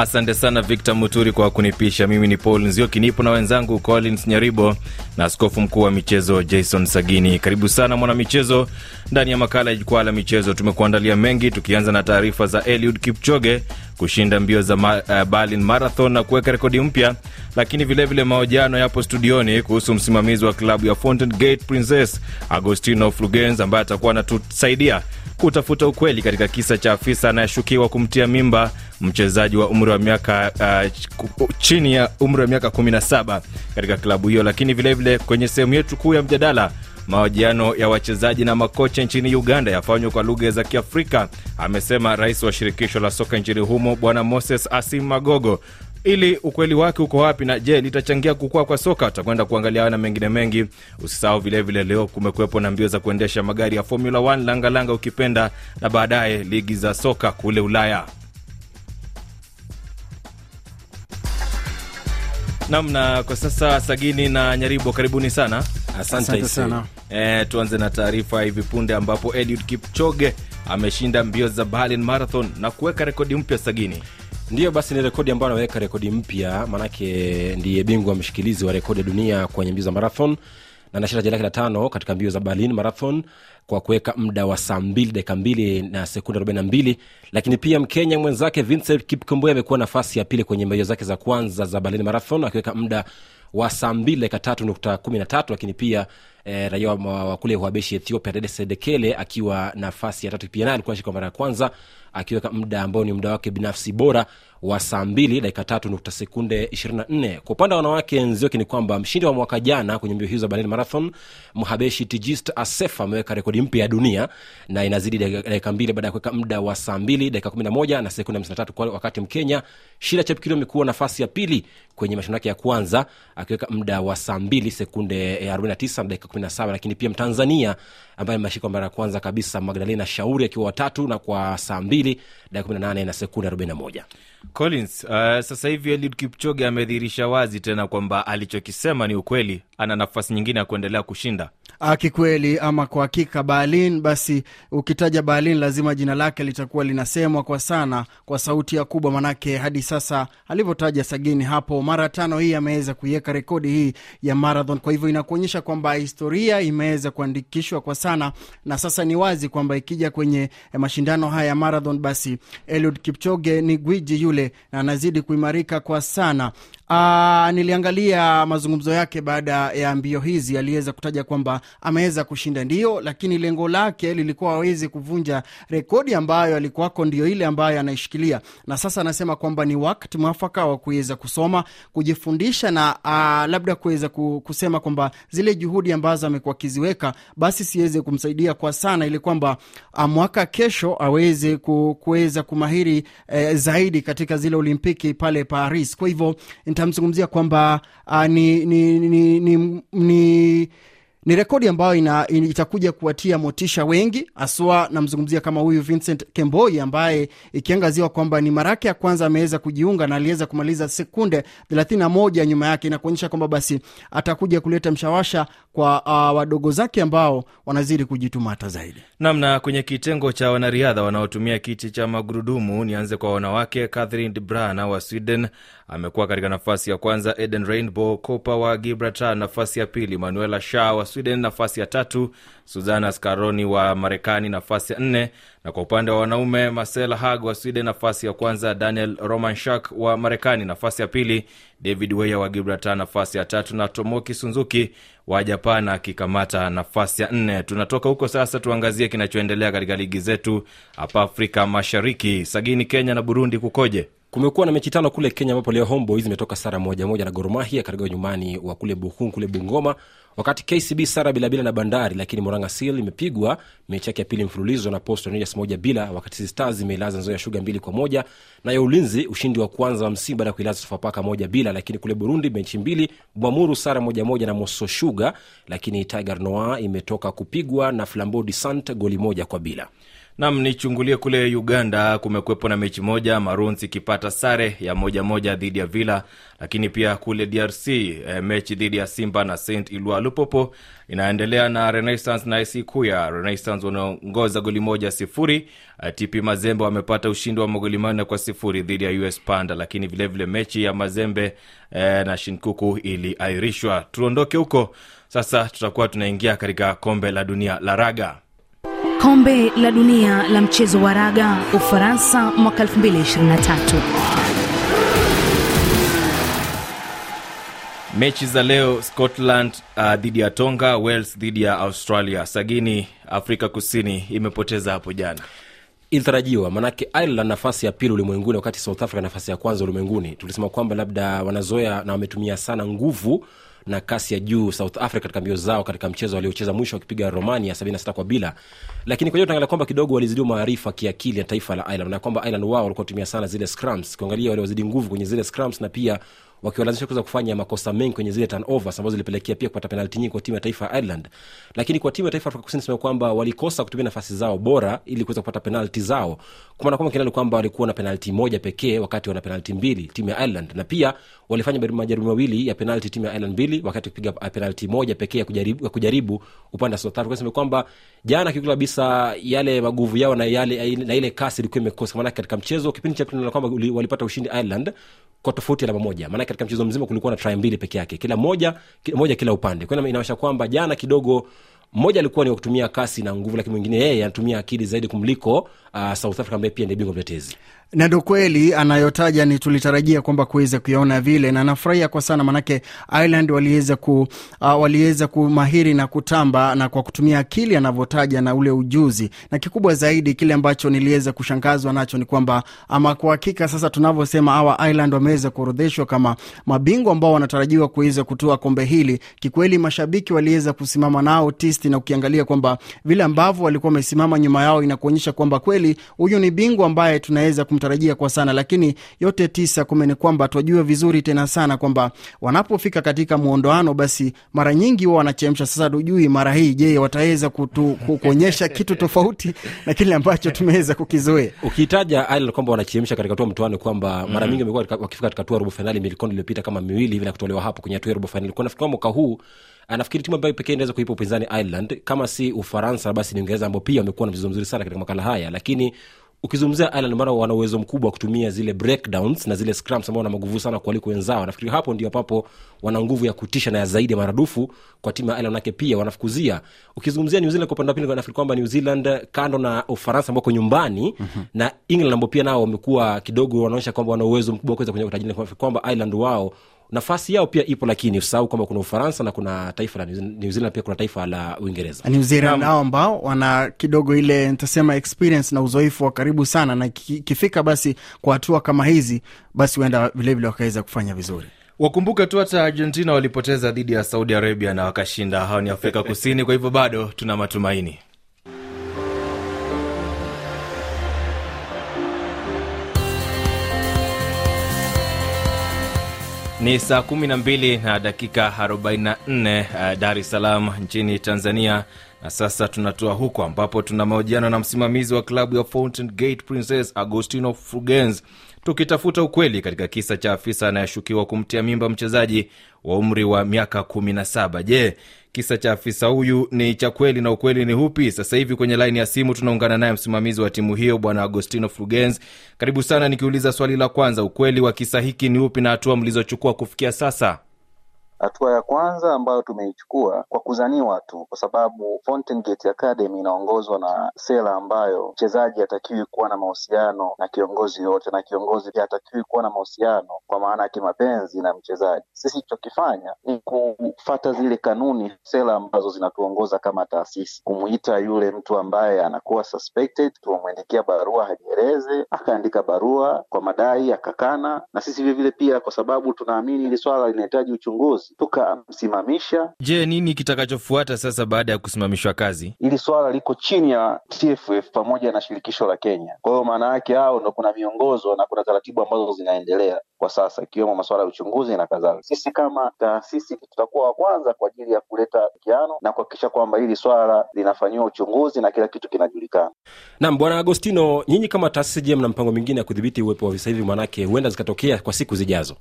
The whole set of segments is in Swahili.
Asante sana Victor Muturi kwa kunipisha. Mimi ni Paul Nzioki, nipo na wenzangu Collins Nyaribo na askofu mkuu wa michezo Jason Sagini. Karibu sana mwanamichezo ndani ya makala ya jukwaa la michezo. Tumekuandalia mengi, tukianza na taarifa za Eliud Kipchoge kushinda mbio za ma, uh, Berlin Marathon na kuweka rekodi mpya, lakini vilevile mahojiano yapo studioni kuhusu msimamizi wa klabu ya Fountain Gate Princess Agostino Flugens ambaye atakuwa anatusaidia kutafuta ukweli katika kisa cha afisa anayeshukiwa kumtia mimba mchezaji wa umri wa miaka uh, chini ya umri wa miaka 17 katika klabu hiyo. Lakini vilevile vile kwenye sehemu yetu kuu ya mjadala mahojiano ya wachezaji na makocha nchini Uganda yafanywa kwa lugha za Kiafrika, amesema rais wa shirikisho la soka nchini humo Bwana Moses Asim Magogo. Ili ukweli wake uko wapi na je, litachangia kukua kwa soka? Tutakwenda kuangalia hayo na mengine mengi. Usisahau vilevile, leo kumekuwepo na mbio za kuendesha magari ya Formula 1 langalanga ukipenda, na baadaye ligi za soka kule Ulaya. Namna kwa sasa Sagini na Nyaribo, karibuni sana. Asante, Asante sana. E, tuanze na taarifa hivi punde ambapo Eliud Kipchoge ameshinda mbio za Berlin Marathon na kuweka rekodi mpya. Sagini, ndiyo basi, ni rekodi ambayo anaweka rekodi mpya, maanake ndiye bingwa mshikilizi wa rekodi ya dunia kwenye mbio za marathon na anashinda taji lake la tano katika mbio za Berlin Marathon kwa kuweka muda wa saa mbili dakika mbili na sekunde arobaini na mbili. Lakini pia mkenya mwenzake Vincent Kipkomboi amekuwa nafasi ya pili kwenye mbio zake za kwanza za Berlin Marathon akiweka muda wa saa mbili dakika tatu nukta kumi na tatu. Lakini pia eh, raia wa kule Uhabeshi Ethiopia Dede Sedekele akiwa nafasi ya tatu pia naye alikuwa anashika mara ya kwanza akiweka muda ambao ni muda wake binafsi bora wa saa mbili dakika tatu nukta sekunde 24 kwa upande wa wanawake nzioki ni kwamba mshindi wa mwaka jana kwenye mbio hizo za berlin marathon mhabeshi tigist asefa ameweka rekodi mpya ya dunia na inazidi dakika mbili baada ya kuweka muda wa saa mbili dakika 11 na sekunde 53 kwa wakati mkenya. Shida chepkiro amekuwa nafasi ya pili kwenye mashindano yake ya kwanza akiweka muda wa saa mbili sekunde 49 na dakika 17 lakini pia mtanzania ambaye ameshika mara ya kwanza kabisa magdalena shauri akiwa watatu na kwa saa mbili dakika 18 na sekunde 41 Collins, uh, sasa hivi Eliud Kipchoge amedhihirisha wazi tena kwamba alichokisema ni ukweli, ana nafasi nyingine ya kuendelea kushinda. Kikweli ama kwa hakika, Berlin basi, ukitaja Berlin lazima jina lake litakuwa linasemwa kwa sana, kwa sauti ya kubwa, manake hadi sasa alivyotaja Sagini hapo, mara tano hii ameweza kuiweka rekodi hii ya marathon. Kwa hivyo inakuonyesha kwamba historia imeweza kuandikishwa kwa sana, na sasa ni wazi kwamba ikija kwenye mashindano haya ya marathon, basi Eliud Kipchoge ni gwiji yule na anazidi kuimarika kwa sana. Aa, niliangalia mazungumzo yake baada ya mbio hizi, aliweza kutaja kwamba ameweza kushinda ndio, lakini lengo lake lilikuwa aweze kuvunja rekodi ambayo alikuwako ndio ile ambayo anaishikilia, na sasa anasema kwamba ni wakati mwafaka wa kuweza kusoma, kujifundisha na aa, labda kuweza kusema kwamba zile juhudi ambazo amekuwa akiziweka basi siweze kumsaidia kwa sana, ili kwamba mwaka kesho aweze kuweza kumahiri eh, zaidi katika zile Olimpiki pale Paris. Kwa hivyo nitamzungumzia kwamba uh, ni, ni, ni, ni, ni ni rekodi ambayo ina, ina, itakuja kuwatia motisha wengi haswa. Namzungumzia kama huyu Vincent Kemboi ambaye ikiangaziwa kwamba ni mara yake ya kwanza ameweza kujiunga na aliweza kumaliza sekunde 31 nyuma yake, na kuonyesha kwamba basi atakuja kuleta mshawasha kwa uh, wadogo zake ambao wanazidi kujituma hata zaidi. Namna kwenye kitengo cha wanariadha wanaotumia kiti cha magurudumu, nianze kwa wanawake. Catherine de Brana wa Sweden amekuwa katika nafasi ya kwanza, Eden Rainbow Kopa wa Gibraltar nafasi ya pili, Manuela Shaw Sweden nafasi ya tatu, Suzana Scaroni wa Marekani nafasi ya nne, na kwa upande wa wanaume Marcel Hag wa Sweden nafasi ya kwanza, Daniel Romanshak wa Marekani nafasi ya pili, David Weya wa Gibraltar nafasi ya tatu na Tomoki Sunzuki wa Japan akikamata nafasi ya nne. Tunatoka huko sasa, tuangazie kinachoendelea katika ligi zetu hapa Afrika Mashariki. Sagini, Kenya na Burundi kukoje? Kumekuwa na mechi tano kule kenya ambapo leo homeboys imetoka sara moja moja na goromahia katika nyumbani wa kule buhung kule bungoma wakati kcb sara bilabila na bandari lakini moranga seal imepigwa mechi yake ya pili mfululizo na post rangers moja bila wakati stars imeilaza nzoya shuga mbili kwa moja nayo ulinzi ushindi wa kwanza wa msimu baada ya kuilaza sofapaka moja bila lakini kule burundi mechi mbili bwamuru sara moja moja na moso shuga lakini tiger Noir imetoka kupigwa na flambeau du sant goli moja kwa bila Nam, nichungulie kule Uganda, kumekuwepo na mechi moja Maroons ikipata sare ya moja moja dhidi ya Villa, lakini pia kule DRC eh, mechi dhidi ya Simba na Saint Eloi Lupopo inaendelea na Renaissance na AS. Renaissance wanaongoza goli moja sifuri. Eh, TP Mazembe wamepata ushindi wa magoli manne kwa sifuri dhidi ya US Panda, lakini vilevile vile mechi ya Mazembe eh, na Shinkuku iliahirishwa. Tuondoke huko sasa, tutakuwa tunaingia katika kombe la dunia la raga. Kombe la dunia la mchezo wa raga Ufaransa mwaka 2023. Mechi za leo Scotland uh, dhidi ya Tonga, Wales dhidi ya Australia. Sagini, Afrika Kusini imepoteza hapo jana. ilitarajiwa manake ireland nafasi ya pili ulimwenguni wakati south africa nafasi ya kwanza ulimwenguni tulisema kwamba labda wanazoea na wametumia sana nguvu na kasi ya juu south africa katika mbio zao katika mchezo waliocheza mwisho wakipiga romania 76 kwa bila. Lakini kwa hiyo tunaangalia kwamba kidogo walizidiwa maarifa kiakili na taifa la ireland na kwamba ireland wao walikuwa tumia sana zile scrums kuangalia waliozidi nguvu kwenye zile scrums na pia wakiwalazimisha kuweza kufanya makosa mengi kwenye zile turnovers ambazo zilipelekea pia kupata penalti nyingi kwa timu ya taifa ya Ireland. Lakini kwa timu ya taifa Afrika Kusini sema kwamba walikosa kutumia nafasi zao bora ili kuweza kupata penalti zao, kwa maana kwamba kinali kwamba walikuwa na penalti moja pekee wakati wana penalti mbili timu ya Ireland, na pia walifanya majaribio mawili ya penalti timu ya Ireland mbili wakati kupiga penalti moja pekee ya kujaribu, ya kujaribu upande wa South Africa. Sema kwamba jana kikweli kabisa yale maguvu yao na yale na ile kasi ilikuwa imekosa, maana katika mchezo kipindi cha pili kwamba walipata ushindi Ireland kwa tofauti alama moja katika mchezo mzima kulikuwa na try mbili peke yake kila moja moja kila upande. Kwa inaonyesha kwamba jana kidogo mmoja alikuwa ni wa kutumia kasi na nguvu lakini mwingine yeye anatumia akili zaidi kumliko uh, south africa ambaye pia ni bingwa mtetezi. Na ndo kweli anayotaja ni tulitarajia kwamba kuweza kuyaona vile na nafurahia kwa sana manake ireland waliweza ku uh, waliweza kumahiri na kutamba na kwa kutumia akili anavyotaja na ule ujuzi. Na kikubwa zaidi kile ambacho niliweza kushangazwa nacho ni kwamba ama kwa hakika sasa tunavyosema hawa ireland wameweza kuorodheshwa kama mabingwa ambao wanatarajiwa kuweza kutoa kombe hili. Kikweli mashabiki waliweza kusimama nao tisti na ukiangalia kwamba vile ambavyo walikuwa wamesimama nyuma yao inakuonyesha kwamba kweli huyu ni bingwa ambaye tunaweza kumtarajia kwa sana lakini yote tisa kumi ni kwamba twajua vizuri tena sana kwamba wanapofika katika muondoano basi mara nyingi huwa wanachemsha. Sasa tujui mara hii je wataweza kuonyesha kitu tofauti na kile ambacho tumeweza kukizoea? Ukitaja Ireland kwamba wanachemsha katika hatua mtoano kwamba mara mingi wamekuwa wakifika katika hatua robo fainali milikondo iliyopita kama miwili hivi na kutolewa hapo kwenye hatua ya robo fainali kwa nafikiri mwaka huu nafikiri timu ambayo pekee inaweza kuipa upinzani ireland kama si ufaransa basi ni uingereza ambao pia wamekuwa na mchezo mzuri sana katika makala haya lakini ukizungumzia Ireland mara wana uwezo mkubwa wa kutumia zile breakdowns na zile scrums ambao wana maguvu sana kuliko wenzao. Nafikiri hapo ndio ambapo wana nguvu ya kutisha na ya zaidi ya maradufu kwa timu ya Ireland, manake pia wanafukuzia. Ukizungumzia New Zealand kwa upande wa pili, nafikiri kwamba New Zealand kando na Ufaransa ambao nyumbani mm-hmm. na England ambao pia nao wamekuwa kidogo wanaonyesha kwamba wana uwezo mkubwa wa kuweza kwenye utajiri, kwamba Ireland wao nafasi yao pia ipo lakini usahau kwamba kuna ufaransa na kuna taifa la new zealand pia kuna taifa la uingereza. New zealand nao ambao wana kidogo ile nitasema experience na uzoefu wa karibu sana na ikifika basi kwa hatua kama hizi basi huenda vilevile wakaweza kufanya vizuri. Wakumbuke tu hata argentina walipoteza dhidi ya saudi arabia na wakashinda. Hao ni afrika kusini kwa hivyo bado tuna matumaini ni saa 12 na dakika 44 uh, dar es salaam nchini tanzania. Na sasa tunatoa huko ambapo tuna mahojiano na msimamizi wa klabu ya fountain gate princess agostino frugens tukitafuta ukweli katika kisa cha afisa anayeshukiwa kumtia mimba mchezaji wa umri wa miaka 17 je kisa cha afisa huyu ni cha kweli na ukweli ni hupi sasa hivi kwenye laini ya simu tunaungana naye msimamizi wa timu hiyo bwana agostino frugens karibu sana nikiuliza swali la kwanza ukweli wa kisa hiki ni upi na hatua mlizochukua kufikia sasa Hatua ya kwanza ambayo tumeichukua kwa kuzaniwa tu, kwa sababu Fountain Gate Academy inaongozwa na sera ambayo mchezaji hatakiwi kuwa na mahusiano na kiongozi yoyote, na kiongozi pia hatakiwi kuwa na mahusiano kwa maana ya kimapenzi na mchezaji. Sisi tulichokifanya ni kufata zile kanuni, sera ambazo zinatuongoza kama taasisi, kumwita yule mtu ambaye anakuwa suspected, tumemwandikia barua hajieleze, akaandika barua kwa madai akakana, na sisi vilevile pia, kwa sababu tunaamini hili swala linahitaji uchunguzi tukamsimamisha. Je, nini kitakachofuata sasa baada ya kusimamishwa kazi? Hili swala liko chini ya TFF pamoja na shirikisho la Kenya. Kwa hiyo maana yake hao ndo kuna miongozo na kuna taratibu ambazo zinaendelea kwa sasa, ikiwemo masuala ya uchunguzi na kadhalika. Sisi kama taasisi tutakuwa wa kwanza kwa ajili ya kuleta kiano na kuhakikisha kwamba hili swala linafanyiwa uchunguzi na kila kitu kinajulikana. nam bwana agostino nyinyi kama taasisi je mna mpango mingine ya kudhibiti uwepo wa visa hivi Maanake huenda zikatokea kwa siku zijazo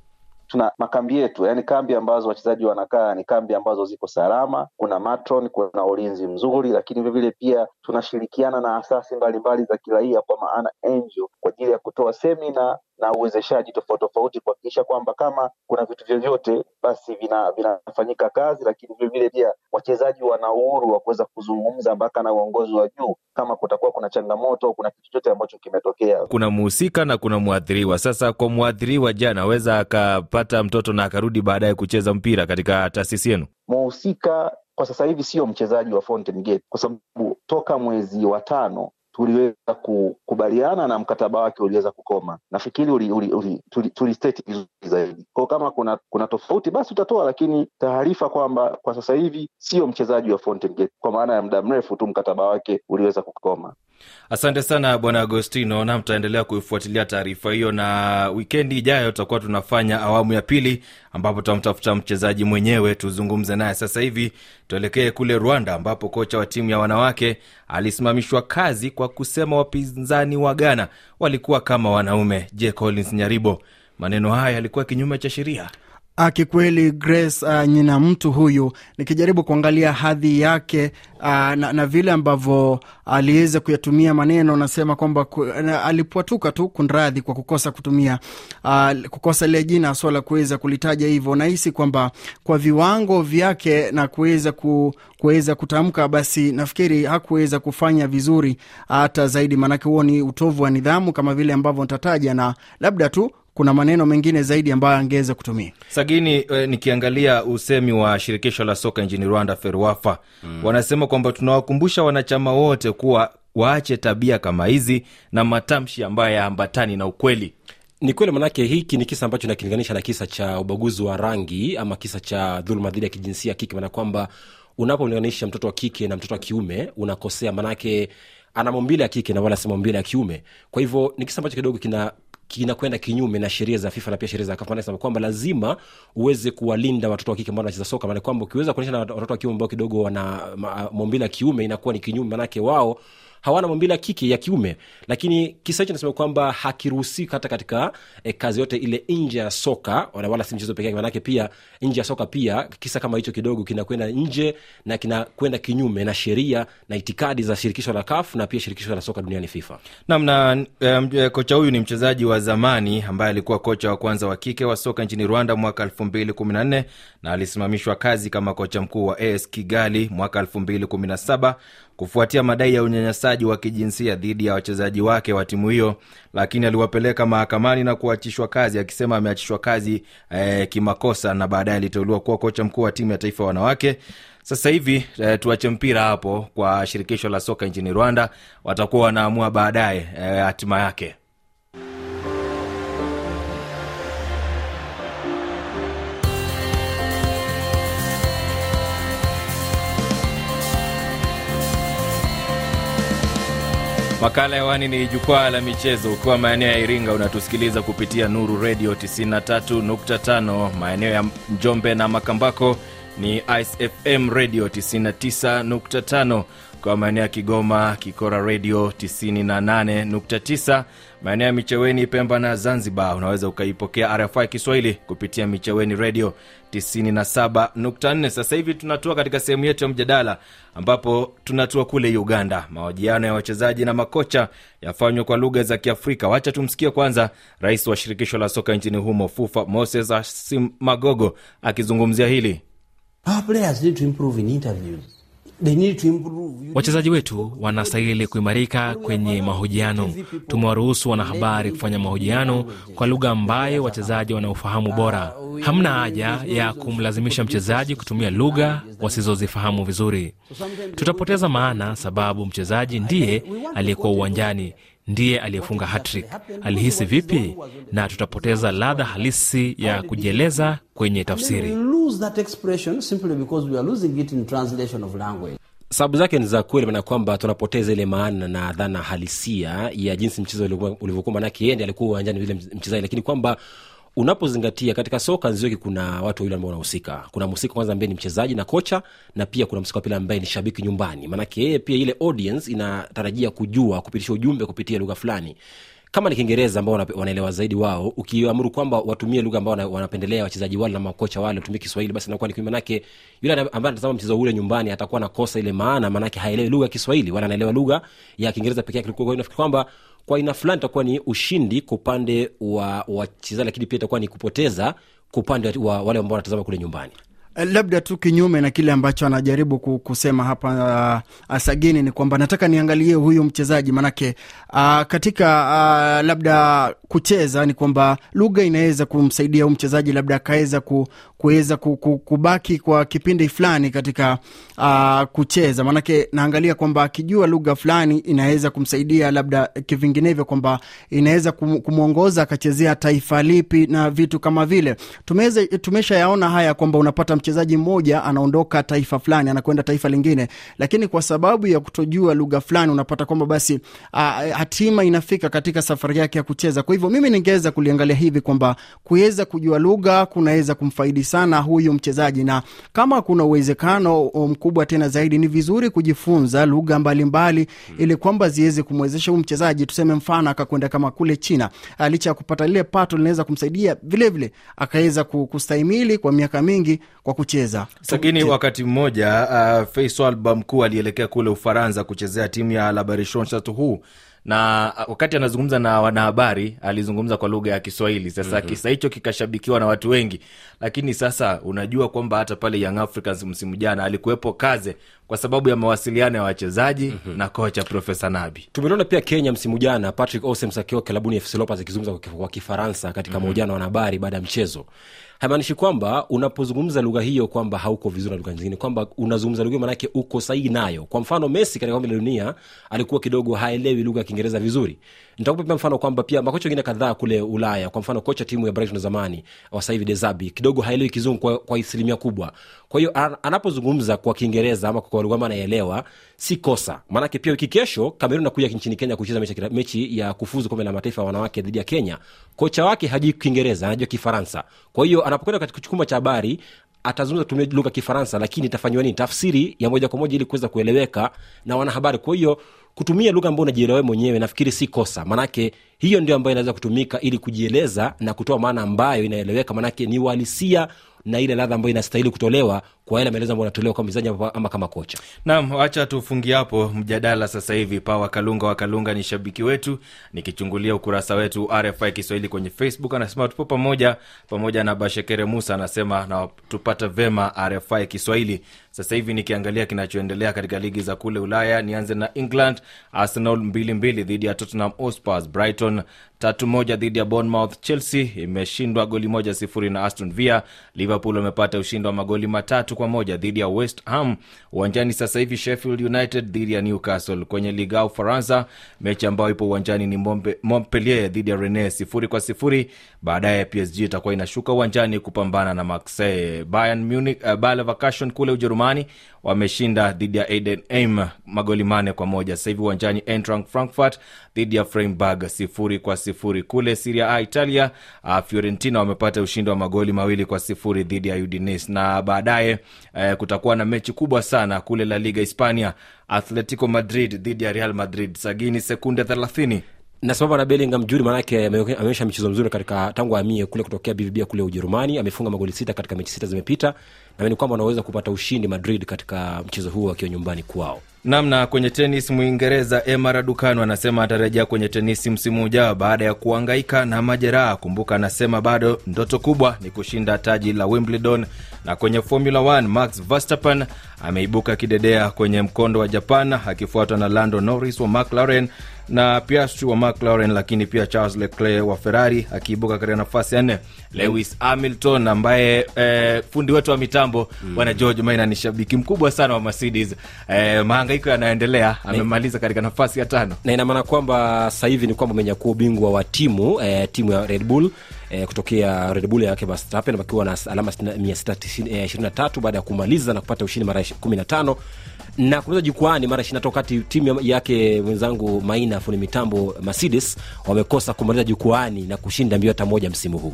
tuna makambi yetu, yani kambi ambazo wachezaji wanakaa ni kambi ambazo ziko salama, kuna matron, kuna ulinzi mzuri, lakini vilevile pia tunashirikiana na asasi mbalimbali za kiraia kwa maana NGO kwa ajili ya kutoa semina na uwezeshaji tofauti tofauti kuhakikisha kwamba kama kuna vitu vyovyote basi vina vinafanyika kazi, lakini vilevile pia wachezaji wana uhuru wa kuweza kuzungumza mpaka na uongozi wa juu kama kutakuwa kuna changamoto kuna kitu chochote ambacho kimetokea. Kuna mhusika na kuna mwathiriwa. Sasa kwa mwathiriwa, je, anaweza akapata mtoto na akarudi baadaye kucheza mpira katika taasisi yenu? Mhusika kwa sasa hivi sio mchezaji wa Fountain Gate kwa sababu toka mwezi wa tano tuliweza kukubaliana na mkataba wake uliweza kukoma. Nafikiri uli, uli, uli, tuli, tuli state vizuri zaidi kwao. Kama kuna kuna tofauti basi utatoa, lakini taarifa kwamba kwa sasa hivi sio mchezaji wa Fountain Gate kwa maana ya muda mrefu tu mkataba wake uliweza kukoma. Asante sana bwana Agostino, na mtaendelea kuifuatilia taarifa hiyo, na wikendi ijayo tutakuwa tunafanya awamu ya pili ambapo tutamtafuta mchezaji mwenyewe tuzungumze naye. Sasa hivi tuelekee kule Rwanda ambapo kocha wa timu ya wanawake alisimamishwa kazi kwa kusema wapinzani wa Ghana walikuwa kama wanaume. Je, Collins Nyaribo, maneno haya yalikuwa kinyume cha sheria? Kikweli Grace uh, nyina mtu huyu, nikijaribu kuangalia hadhi yake uh, na, na vile ambavyo aliweza kuyatumia maneno, nasema kwamba alipwatuka tu kunradhi kwa kukosa kutumia uh, kukosa lile jina swala la kuweza kulitaja hivyo. Nahisi kwamba kwa viwango vyake na kuweza ku, kuweza kutamka, basi nafikiri hakuweza kufanya vizuri hata zaidi, maanake huo ni utovu wa nidhamu kama vile ambavyo nitataja, na labda tu kuna maneno mengine zaidi ambayo angeweza kutumia Sagini. Eh, nikiangalia usemi wa shirikisho la soka nchini Rwanda, FERWAFA, mm. wanasema kwamba tunawakumbusha wanachama wote kuwa waache tabia kama hizi na matamshi ambayo yaambatani na ukweli. ni kweli manake hiki ni kisa ambacho nakilinganisha na kisa cha ubaguzi wa rangi ama kisa cha dhuluma dhidi ya kijinsia kike maana kwamba unapomlinganisha mtoto wa kike na mtoto wa kiume unakosea manake ana maumbile ya kike na wala si maumbile ya kiume kwa hivyo ni kisa ambacho kidogo kina kinakwenda kinyume na sheria za fifa na pia sheria za kafa nasema kwamba lazima uweze kuwalinda watoto wa kike ambao wanacheza soka. Maana kwamba ukiweza kuonyesha na watoto wa kiume ambao kidogo wana ma- maumbile ya kiume inakuwa ni kinyume. Manake wao hawana maumbile ya kike ya kiume. Lakini kisa hicho nasema kwamba hakiruhusiwi hata katika e, kazi yote ile nje ya soka wala, si mchezo peke yake manake pia nje ya soka pia kisa kama hicho kidogo kinakwenda nje na kinakwenda kinyume na sheria na itikadi za shirikisho la kaf na pia shirikisho la soka duniani fifa. Namna um, kocha huyu ni mchezaji wa zamani ambaye alikuwa kocha wa kwanza wa kike wa soka nchini rwanda mwaka 214 na alisimamishwa kazi kama kocha mkuu wa as kigali mwaka 217 kufuatia madai ya unyanyasaji wa kijinsia dhidi ya wachezaji wake wa timu hiyo lakini aliwapeleka mahakamani na kuachishwa kazi akisema ameachishwa kazi eh, kimakosa na baadaye aliteuliwa kuwa kocha mkuu wa timu ya taifa ya wanawake. Sasa hivi eh, tuache mpira hapo kwa shirikisho la soka nchini rwanda. Watakuwa wanaamua baadaye eh, hatima yake makala hewani ni jukwaa la michezo. Ukiwa maeneo ya iringa unatusikiliza kupitia nuru redio 93.5 maeneo ya njombe na makambako ni icfm redio radio 99.5 kwa maeneo ya kigoma kikora radio 98.9 maeneo ya micheweni pemba na zanzibar unaweza ukaipokea rfi kiswahili kupitia micheweni Redio 97.4 sasa hivi tunatua katika sehemu yetu ya mjadala ambapo tunatua kule uganda. Mahojiano ya wachezaji na makocha yafanywa kwa lugha za kiafrika. Wacha tumsikie kwanza rais wa shirikisho la soka nchini humo fufa moses asimagogo akizungumzia hili. Our players need to improve in interviews. Wachezaji wetu wanastahili kuimarika kwenye mahojiano. Tumewaruhusu wanahabari kufanya mahojiano kwa lugha ambayo wachezaji wanaofahamu bora. Hamna haja ya kumlazimisha mchezaji kutumia lugha wasizozifahamu vizuri. Tutapoteza maana, sababu mchezaji ndiye aliyekuwa uwanjani. Ndiye aliyefunga hattrick. Alihisi vipi? Na tutapoteza ladha halisi ya kujieleza kwenye tafsiri. Sababu zake ni za kweli maana kwamba tunapoteza ile maana na dhana halisia ya jinsi mchezo ulivyokuwa- manake yeye ndiye alikuwa uwanjani vile mchezaji lakini kwamba unapozingatia katika soka nzioki kuna watu wawili ambao wanahusika. Kuna mhusika kwanza ambaye ni mchezaji na kocha na pia kuna mhusika wa ambaye ni shabiki nyumbani. Maanake yeye pia ile audience inatarajia kujua kupitisha ujumbe kupitia lugha fulani. Kama ni kiingereza ambao wanaelewa zaidi wao ukiamuru kwamba watumie lugha ambao wanapendelea wachezaji wale na makocha wale watumie kiswahili basi inakuwa ni kinyume manake yule ambaye anatazama mchezo ule nyumbani atakuwa nakosa ile maana manake haelewi lugha ya kiswahili wala anaelewa lugha ya kiingereza peke nafikiri kwamba kwa aina fulani itakuwa ni ushindi kwa upande wa wachezaji lakini pia itakuwa ni kupoteza kwa upande wa wale ambao wanatazama kule nyumbani labda tu kinyume na kile ambacho anajaribu kusema hapa uh, Sagini ni kwamba nataka niangalie huyu mchezaji manake uh, katika uh, labda kucheza ni kwamba lugha inaweza kumsaidia huyu mchezaji labda akaweza ku, kuweza ku, ku, kubaki kwa kipindi fulani katika uh, kucheza. Manake naangalia kwamba akijua lugha fulani inaweza kumsaidia labda kivinginevyo kwamba inaweza kumwongoza akachezea taifa lipi na vitu kama vile. Tumeweza tumeshayaona haya kwamba unapata mchezaji mmoja anaondoka taifa fulani anakwenda taifa lingine. Lakini kwa sababu ya kutojua lugha fulani unapata kwamba basi hatima inafika katika safari yake ya kucheza. Kwa hivyo mimi ningeweza kuliangalia hivi kwamba kuweza kujua lugha kunaweza kumfaidi sana huyu mchezaji. Na kama kuna uwezekano mkubwa tena zaidi ni vizuri kujifunza lugha mbalimbali ili kwamba ziweze kumwezesha huyu mchezaji tuseme mfano akakwenda kama kule china. Licha ya kupata lile pato linaweza kumsaidia vilevile akaweza kustahimili kwa miaka mingi kwa kucheza. Sagini, wakati mmoja uh, Faisal Bamku alielekea kule Ufaransa kuchezea timu ya La Chateauroux na uh, wakati anazungumza na wanahabari alizungumza kwa lugha ya Kiswahili. Sasa mm-hmm. kisa hicho kikashabikiwa na watu wengi, lakini sasa unajua kwamba hata pale Young Africans msimu jana alikuwepo Kaze kwa sababu ya mawasiliano ya wachezaji mm-hmm. na kocha Profesa Nabi. tumeliona pia kenya msimu jana patrick osems akiwa klabuni fc akizungumza kwa kifaransa katika mm-hmm. mahojiano na wanahabari baada ya mchezo haimaanishi kwamba unapozungumza lugha hiyo kwamba hauko vizuri na lugha nyingine kwamba unazungumza lugha hiyo manake uko sahihi nayo kwa mfano messi katika kombe la dunia alikuwa kidogo haelewi lugha kiingereza vizuri. Nitakupa mfano kwamba pia makocha wengine kadhaa kule ulaya kwa mfano kocha timu ya brighton zamani wa sasa hivi dezabi kidogo haelewi kizungu kwa, kwa asilimia kubwa. Kwa hiyo anapozungumza kwa kiingereza ama kwa lugha anaelewa si kosa. Maanake pia wiki kesho kamerun nakuja nchini kenya kucheza mechi, mechi ya kufuzu kombe la mataifa ya wanawake dhidi ya kenya. Kocha wake hajui kiingereza anajua kifaransa. Kwa hiyo anapokwenda katika chumba cha habari atazungumza tumia lugha kifaransa lakini itafanyiwa nini? Tafsiri ya moja kwa moja ili kuweza kueleweka na wanahabari. Kwa hiyo kutumia lugha ambayo unajielewa mwenyewe nafikiri si kosa. Manake hiyo ndio ambayo inaweza kutumika ili kujieleza na kutoa maana ambayo inaeleweka. Manake ni uhalisia na ile ladha ambayo inastahili kutolewa kwa yale maelezo ambayo anatolewa kama mchezaji ama- ama kama kocha Naam, wacha tufungie hapo mjadala sasa hivi. Pawa Kalunga wa ni shabiki wetu, nikichungulia ukurasa wetu RFI Kiswahili kwenye Facebook, anasema tupo pamoja, pamoja na Bashekere Musa anasema na tupata vema RFI Kiswahili. Sasa hivi nikiangalia kinachoendelea katika ligi za kule Ulaya, nianze na England. Arsenal mbili mbili dhidi ya Tottenham Hotspur, Brighton tatu moja dhidi ya Bournemouth. Chelsea imeshindwa goli moja sifuri na Aston Villa. Liverpool wamepata ushindi wa magoli matatu kwa moja dhidi ya West Ham. Uwanjani sasa hivi Sheffield United dhidi ya Newcastle. Kwenye Liga ufaransa mechi ambayo ipo uwanjani ni Montpellier dhidi ya Rennes sifuri kwa sifuri. Baadaye PSG itakuwa inashuka uwanjani kupambana na Marseille. Bayern Munich, uh, Bayer kule Ujerumani wameshinda dhidi ya Heidenheim magoli mane kwa moja. Sasa uwanjani Eintracht Frankfurt dhidi ya Freiburg sifuri kwa sifuri. Kule Serie A Italia, uh, Fiorentina wamepata ushindi wa magoli mawili kwa sifuri dhidi ya Udinese, na baadaye uh, kutakuwa na mechi kubwa sana kule La Liga Hispania, Atletico Madrid dhidi ya Real Madrid. Sagini sekunde thelathini. Nasimama na Bellingham juri maanake ame- ameonyesha michezo mzuri katika tangu amie kule kutokea BVB kule Ujerumani. Amefunga magoli sita katika mechi sita zimepita. Na kwamba wanaweza kupata ushindi Madrid katika mchezo huo akiwa nyumbani kwao. Namna kwenye tenis mwingereza ema radukano anasema atarejea kwenye tenisi msimu ujao baada ya kuangaika na majeraha. Kumbuka anasema bado ndoto kubwa ni kushinda taji la wimbledon. Na kwenye formula 1 max verstappen ameibuka kidedea kwenye mkondo wa japan akifuatwa na lando norris wa mclaren na Piastri wa McLaren, lakini pia Charles Leclerc wa Ferrari akiibuka katika nafasi ya nne. Lewis Hamilton ambaye eh, fundi wetu wa mitambo bwana George Maina ni shabiki mkubwa sana wa Mercedes. Eh, mahangaiko yanaendelea, amemaliza katika nafasi ya tano. na ina maana kwamba sasa hivi ni kwamba amenyakua ubingwa wa timu eh, timu ya red bull eh, kutokea red bull yake verstappen wakiwa na alama 623 baada ya kumaliza na kupata ushindi mara 15 na kumaliza jukwani mara 23 wakati timu yake mwenzangu maina fundi mitambo mercedes wamekosa kumaliza jukwani na kushinda mbio hata moja msimu huu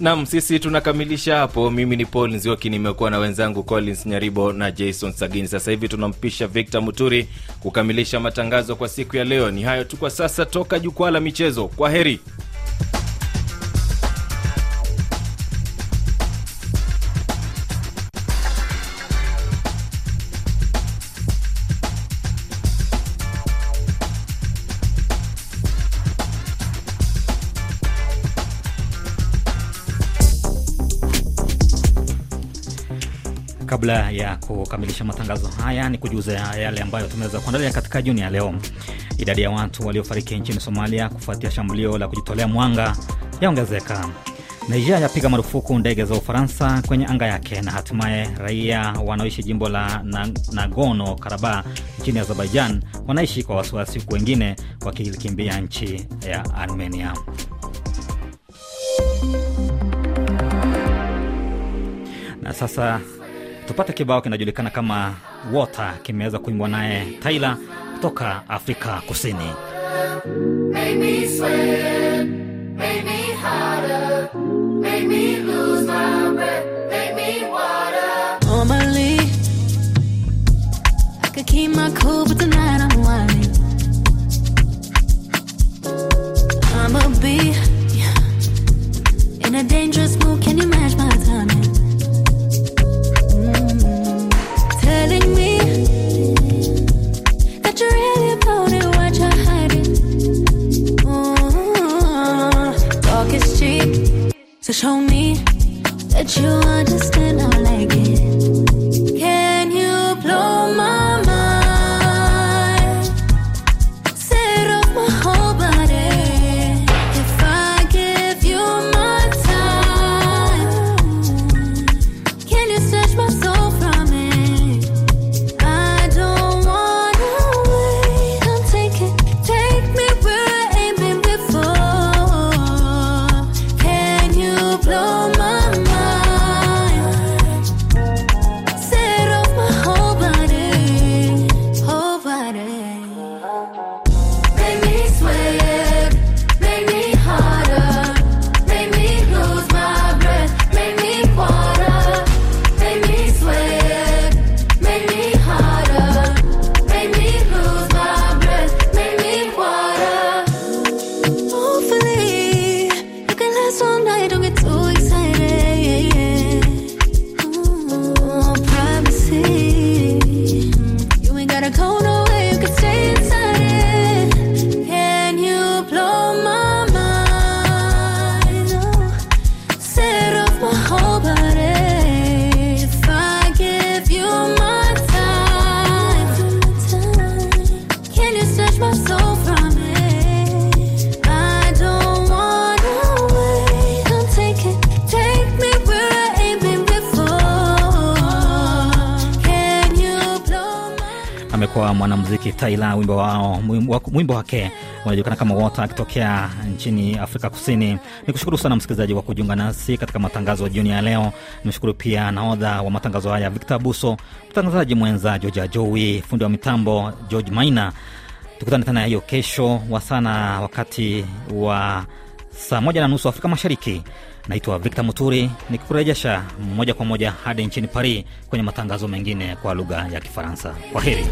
Nam, sisi tunakamilisha hapo. Mimi ni Paul Nzioki, nimekuwa na wenzangu Collins Nyaribo na Jason Sagini. Sasa hivi tunampisha Victor Muturi kukamilisha matangazo kwa siku ya leo. Ni hayo tu kwa sasa, toka jukwaa la michezo. Kwa heri. Kabla ya kukamilisha matangazo haya, ni kujuza yale ambayo tumeweza kuandalia katika jioni ya leo. Idadi ya watu waliofariki nchini Somalia kufuatia shambulio la kujitolea mwanga yaongezeka. Nigeria yapiga marufuku ndege za Ufaransa kwenye anga yake, na hatimaye raia wanaoishi jimbo la Nagorno Karabakh nchini Azerbaijan wanaishi kwa wasiwasi, huku wengine wakikimbia nchi ya Armenia. Na sasa tupate kibao kinajulikana kama Water, kimeweza kuimbwa naye taila kutoka Afrika Kusini. Make me sweat, make me hotter, make me lose my breath, make me water. Normally, I could keep my cool, but tonight I'm show me that you understand. Amekuwa mwanamuziki Tyla, wimbo wao wimbo wake unajulikana kama Water akitokea nchini Afrika Kusini. Ni kushukuru sana msikilizaji wa kujiunga nasi katika matangazo ya jioni ya leo. Nimshukuru pia nahodha wa matangazo haya Victor Buso, mtangazaji mwenza Georgia Jowi, fundi wa mitambo George Maina. Tukutane tena hiyo kesho wa sana wakati wa saa moja na nusu Afrika Mashariki. Naitwa Victor Muturi, nikikurejesha moja kwa moja hadi nchini Paris kwenye matangazo mengine kwa lugha ya Kifaransa. Kwa heri.